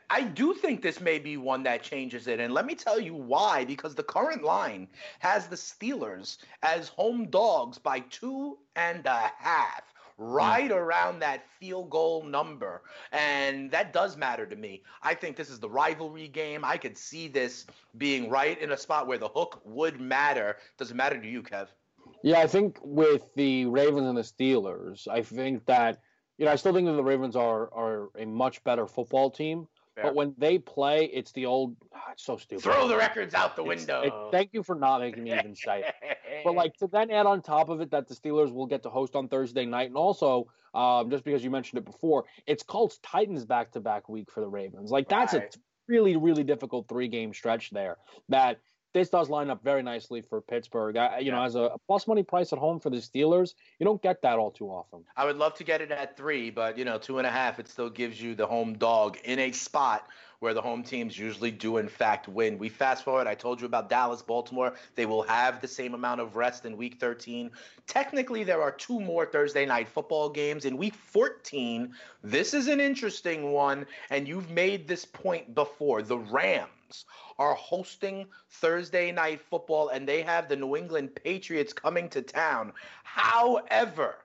I do think this may be one that changes it. And let me tell you why. Because the current line has the Steelers as home dogs by two and a half, right hmm. around that field goal number. And that does matter to me. I think this is the rivalry game. I could see this being right in a spot where the hook would matter. Does it matter to you, Kev? Yeah, I think with the Ravens and the Steelers, I think that you know I still think that the Ravens are are a much better football team. Fair. But when they play, it's the old. ah, it's so stupid. Throw the records out the It's- window. it- thank you for not making me even say it. But like to then add on top of it that the Steelers will get to host on Thursday night, and also um, just because you mentioned it before, it's Colts Titans back to back week for the Ravens. Like that's Right. a really really difficult three game stretch there. That this does line up very nicely for Pittsburgh. I, you know, as a plus money price at home for the Steelers, you don't get that all too often. I would love to get it at three, but you know, two and a half, it still gives you the home dog in a spot where the home teams usually do in fact win. We fast forward. I told you about Dallas, Baltimore. They will have the same amount of rest in week 13. Technically, there are two more Thursday night football games in week 14. This is an interesting one, and you've made this point before. The Rams are hosting Thursday night football, and they have the New England Patriots coming to town. However,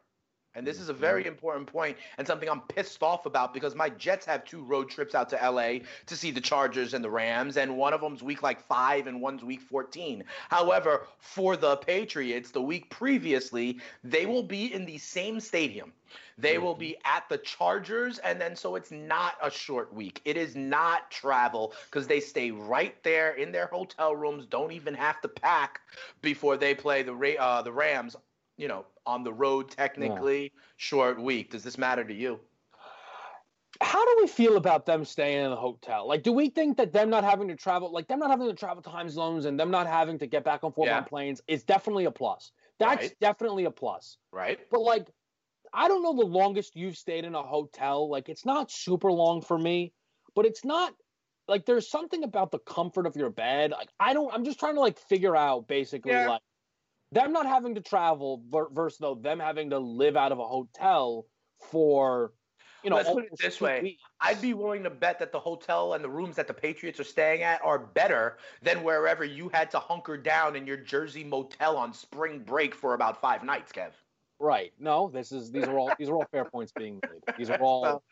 and this is a very important point and something I'm pissed off about because my Jets have two road trips out to LA to see the Chargers and the Rams, and one of them's week like five and one's week 14. However, for the Patriots, the week previously, they will be in the same stadium. They will be at the Chargers, and then so it's not a short week. It is not travel because they stay right there in their hotel rooms, don't even have to pack before they play the uh, the Rams. You know, on the road, technically short week. Does this matter to you? how do we feel about them staying in the hotel? Like, do we think that them not having to travel, like them not having to travel time zones and them not having to get back and forth Yeah. on planes is definitely a plus. That's Right. definitely a plus. Right? But like, I don't know the longest you've stayed in a hotel. Like, it's not super long for me, but it's not like there's something about the comfort of your bed. Like, I don't. I'm just trying to like figure out basically Yeah. like them not having to travel ver- versus though them having to live out of a hotel for you know Let's put it this way. weeks. I'd be willing to bet that the hotel and the rooms that the Patriots are staying at are better than wherever you had to hunker down in your Jersey motel on spring break for about five nights, Kev. Right. No, this is these are all these are all fair points being made. These are all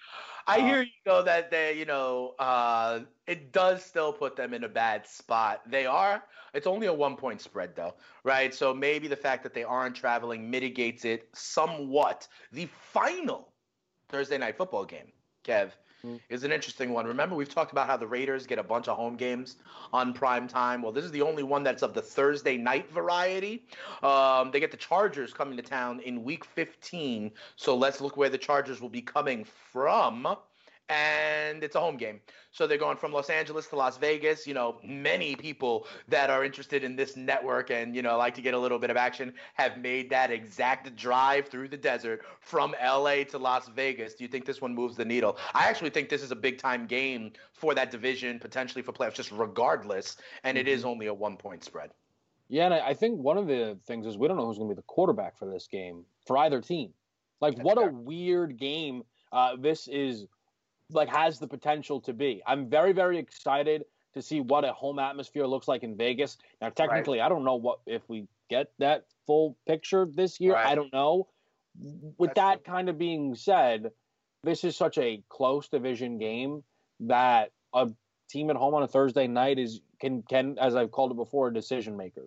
I Uh, hear you though that they, you know, uh, it does still put them in a bad spot. They are. It's only a one point spread though, right? So maybe the fact that they aren't traveling mitigates it somewhat. The final Thursday night football game, Kev, Hmm. is an interesting one. Remember, we've talked about how the Raiders get a bunch of home games on prime time. Well, this is the only one that's of the Thursday night variety. Um, they get the Chargers coming to town in Week 15. So let's look where the Chargers will be coming from. And it's a home game. So they're going from Los Angeles to Las Vegas. You know, many people that are interested in this network and, you know, like to get a little bit of action have made that exact drive through the desert from LA to Las Vegas. Do you think this one moves the needle? I actually think this is a big time game for that division, potentially for playoffs, just regardless. And it is only a one point spread. Yeah, and I, think one of the things is we don't know who's going to be the quarterback for this game for either team. Like, That's what a weird game uh, this is. Like, has the potential to be. I'm very, very excited to see what a home atmosphere looks like in Vegas. Now, technically, I don't know what if we get that full picture this year. I don't know. With That's that kind of being said, this is such a close division game that a team at home on a Thursday night is can can as I've called it before a decision maker.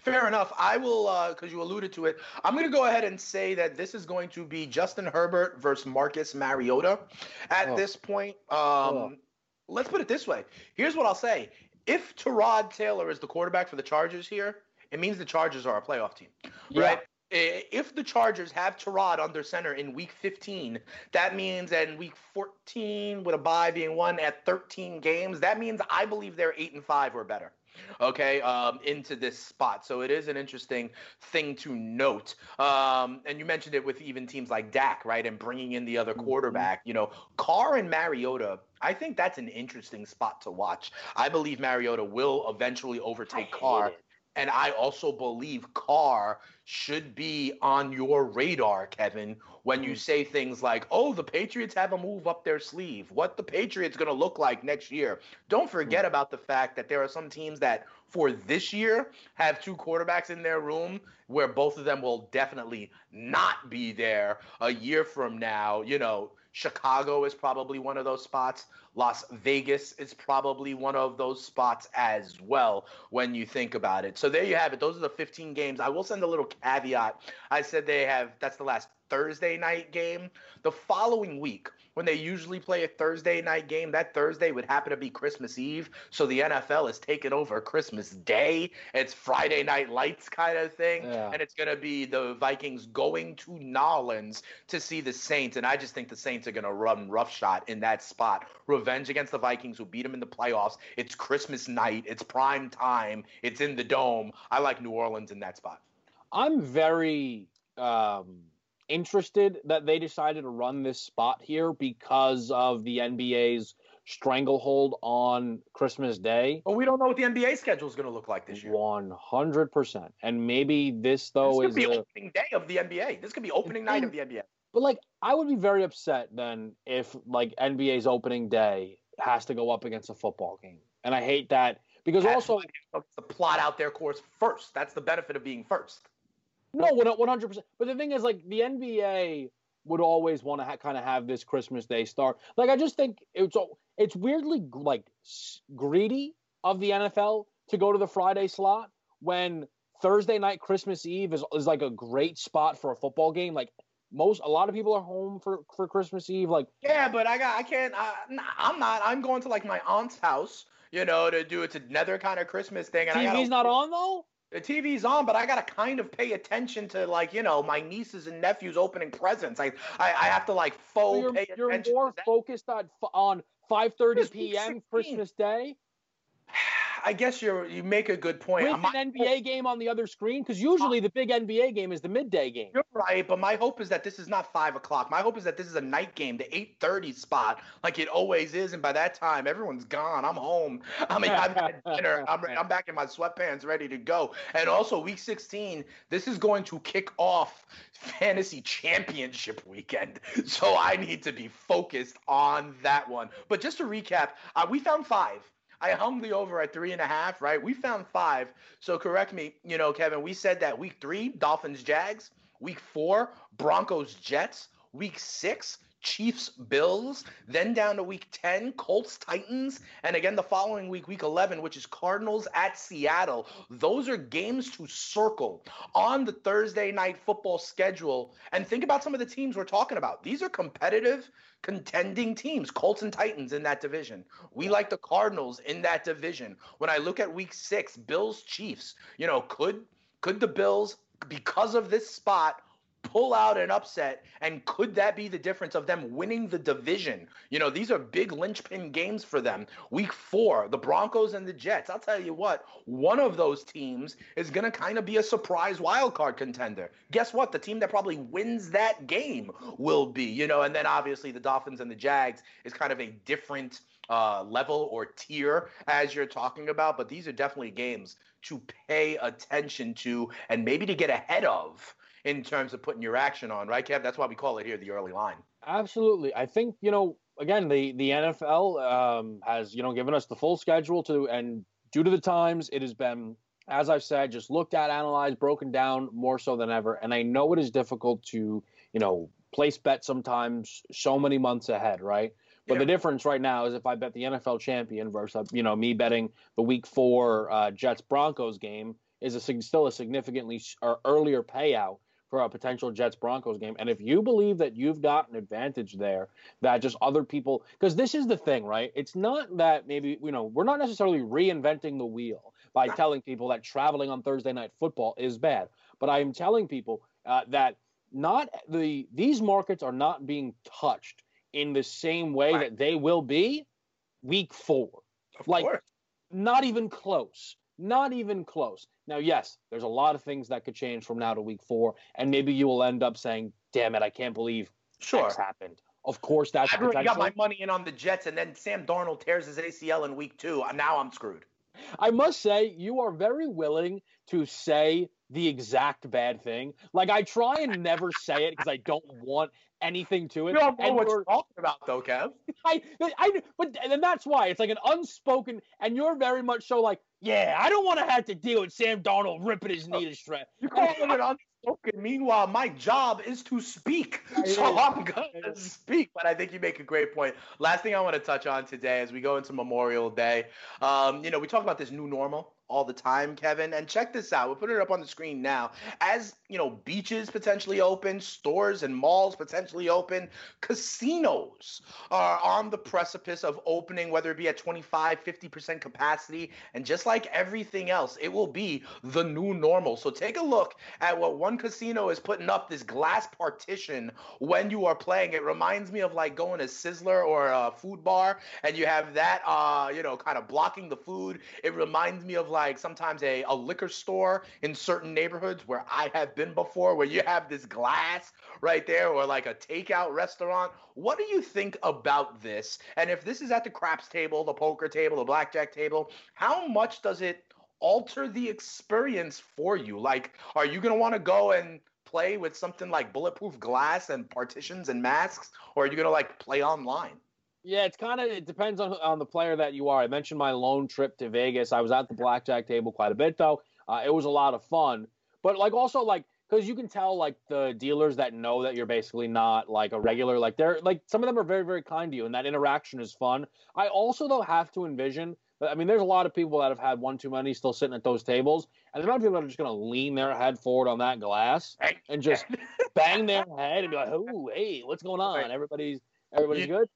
Fair enough. I will, because you alluded to it. I'm going to go ahead and say that this is going to be Justin Herbert versus Marcus Mariota. At Oh. this point, um, Oh. let's put it this way. Here's what I'll say: If Tyrod Taylor is the quarterback for the Chargers here, it means the Chargers are a playoff team, right? If the Chargers have Tyrod under center in Week 15, that means in Week 14, with a bye being won at 13 games, that means I believe they're eight and five or better okay, um, into this spot. So it is an interesting thing to note. Um, and you mentioned it with even teams like Dak, right? And bringing in the other Mhm. quarterback. You know, Carr and Mariota, I think that's an interesting spot to watch. I believe Mariota will eventually overtake Carr. And I also believe Carr should be on your radar, Kevin, when you Mm. say things like, oh, the Patriots have a move up their sleeve. What the Patriots going to look like next year. Don't forget about the fact that there are some teams that, for this year, have two quarterbacks in their room where both of them will definitely not be there a year from now. You know, Chicago is probably one of those spots. Las Vegas is probably one of those spots as well when you think about it. So there you have it. Those are the 15 games. I will send a little caveat. I said they have that's the last Thursday night game. The following week, when they usually play a Thursday night game, that Thursday would happen to be Christmas Eve. So the NFL is taking over Christmas Day. It's Friday night lights kind of thing. Yeah. And it's going to be the Vikings going to Nolans to see the Saints. And I just think the Saints are going to run roughshod in that spot. Revenge against the Vikings who beat them in the playoffs. It's Christmas night. It's prime time. It's in the dome. I like New Orleans in that spot. I'm very um, interested that they decided to run this spot here because of the NBA's stranglehold on Christmas Day. But we don't know what the NBA schedule is going to look like this year. One hundred percent, and maybe this This though could is. be a- opening day of the NBA. This could be opening night of the NBA. but like, I would be very upset then if like NBA's opening day has to go up against a football game, and I hate that because also why they have to plot out their course first. That's the benefit of being first. No, one hundred percent. But the thing is, like the NBA would always want to ha- kind of have this Christmas Day start. Like I just think it's it's weirdly like greedy of the NFL to go to the Friday slot when Thursday night Christmas Eve is is like a great spot for a football game. Like most, a lot of people are home for for Christmas Eve. Like Yeah, but I got I can't. I, I'm not. I'm going to like my aunt's house. You know, to do it's another kind of Christmas thing. And I gotta- not on though. The TV's on, but I gotta kind of pay attention to like you know my nieces and nephews opening presents. I I, I have to like faux So you're, pay you're attention. more focused on on 5:30 p.m. Christmas Day I guess you're you make a good point. with My- an NBA game on the other screen because usually the big NBA game is the midday game. You're right, but my hope is that this is not five o'clock. My hope is that this is a night game, the eight thirty spot, like it always is. And by that time, everyone's gone. I'm home. I mean, I've had dinner. I'm, I'm back in my sweatpants, ready to go. And also, week 16, this is going to kick off fantasy championship weekend. So I need to be focused on that one. But just to recap, uh, we found five. I hung the over at three and a half, right? We found five. So correct me, you know, Kevin, we said that week three, Dolphins, Jags. Week four, Broncos, Jets. Week six, Chiefs, Bills. Then down to week 10, Colts, Titans. And again, the following week, week 11, which is Cardinals at Seattle. Those are games to circle on the Thursday night football schedule. And think about some of the teams we're talking about. These are competitive, contending teams, Colts and Titans in that division. We like the Cardinals in that division. When I look at week six, Bills, Chiefs, you know, could could the Bills, because of this spot, pull out an upset and could that be the difference of them winning the division? You know these are big linchpin games for them. Week four the broncos and the jets. I'll tell you what one of those teams is going to kind of be a surprise wild card contender. Guess what? The team that probably wins that game will be you know and then obviously the dolphins and the jags is kind of a different uh, level or tier as you're talking about but these are definitely games to pay attention to and maybe to get ahead of in terms of putting your action on, right, Kev? That's why we call it here the early line. Absolutely. I think, you know, again, the the NFL um, has, you know, given us the full schedule to and due to the times, it has been as I've said, just looked at, analyzed, broken down more so than ever. And I know it is difficult to, you know, place bets sometimes so many months ahead, right? But Yeah. the difference right now is if I bet the NFL champion versus, you know, me betting the Week Four uh, Jets Broncos game is a still a significantly earlier payout for a potential Jets Broncos game. And if you believe that you've got an advantage there, that just other people, because this is the thing, right? It's not that maybe you know we're not necessarily reinventing the wheel by telling people that traveling on Thursday night football is bad, but I am telling people uh, that not the these markets are not being touched in the same way Right. that they will be week four. Of Like, course. Not even close. Not even close. Now, yes, there's a lot of things that could change from now to week four, and maybe you will end up saying, "Damn it, I can't believe Sure. X happened." Of course, that's I've already got my money in on the Jets, and then Sam Darnold tears his ACL in week two. and Now I'm screwed. I must say, you are very willing to say the exact bad thing. Like I try and never say it because I don't want anything to it. You don't know and what you're- you're talking about, though, Kev. I, I, but and that's why it's like an unspoken, and you're very much so like, yeah, I don't want to have to deal with Sam Darnold ripping his knee to shreds. You call it unspoken. Meanwhile, my job is to speak. It So is. I'm going to speak. But I think you make a great point. Last thing I want to touch on today as we go into Memorial Day. Um, you know, we talk about this new normal all the time, Kevin. And check this out. We'll put it up on the screen now. As, you know, beaches potentially open, stores and malls potentially open, casinos are on the precipice of opening, whether it be at 25, 50% capacity. And just like everything else, it will be the new normal. So take a look at what one casino is putting up this glass partition when you are playing. It reminds me of like going to Sizzler or a food bar and you have that, uh, you know, kind of blocking the food. It reminds me of like sometimes a, a liquor store in certain neighborhoods where I have been before, where you have this glass right there, or like a takeout restaurant. What do you think about this? And if this is at the craps table, the poker table, the blackjack table, how much does it alter the experience for you? Like, are you going to want to go and play with something like bulletproof glass and partitions and masks, or are you going to like play online? Yeah, it's kind of it depends on on the player that you are. I mentioned my lone trip to Vegas. I was at the blackjack table quite a bit though. Uh, it was a lot of fun, but like also like because you can tell like the dealers that know that you're basically not like a regular. Like they're like some of them are very very kind to you, and that interaction is fun. I also though have to envision. I mean, there's a lot of people that have had one too many still sitting at those tables, and the amount of people that are just going to lean their head forward on that glass and just bang their head and be like, "Oh, hey, what's going on? Everybody's everybody's good."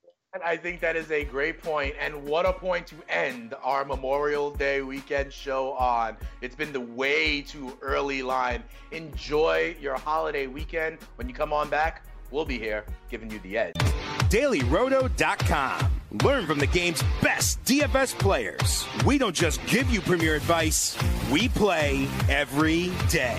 I think that is a great point, and what a point to end our Memorial Day weekend show on. It's been the way too early line. Enjoy your holiday weekend. When you come on back, we'll be here giving you the edge. DailyRoto.com. Learn from the game's best DFS players. We don't just give you premier advice, we play every day.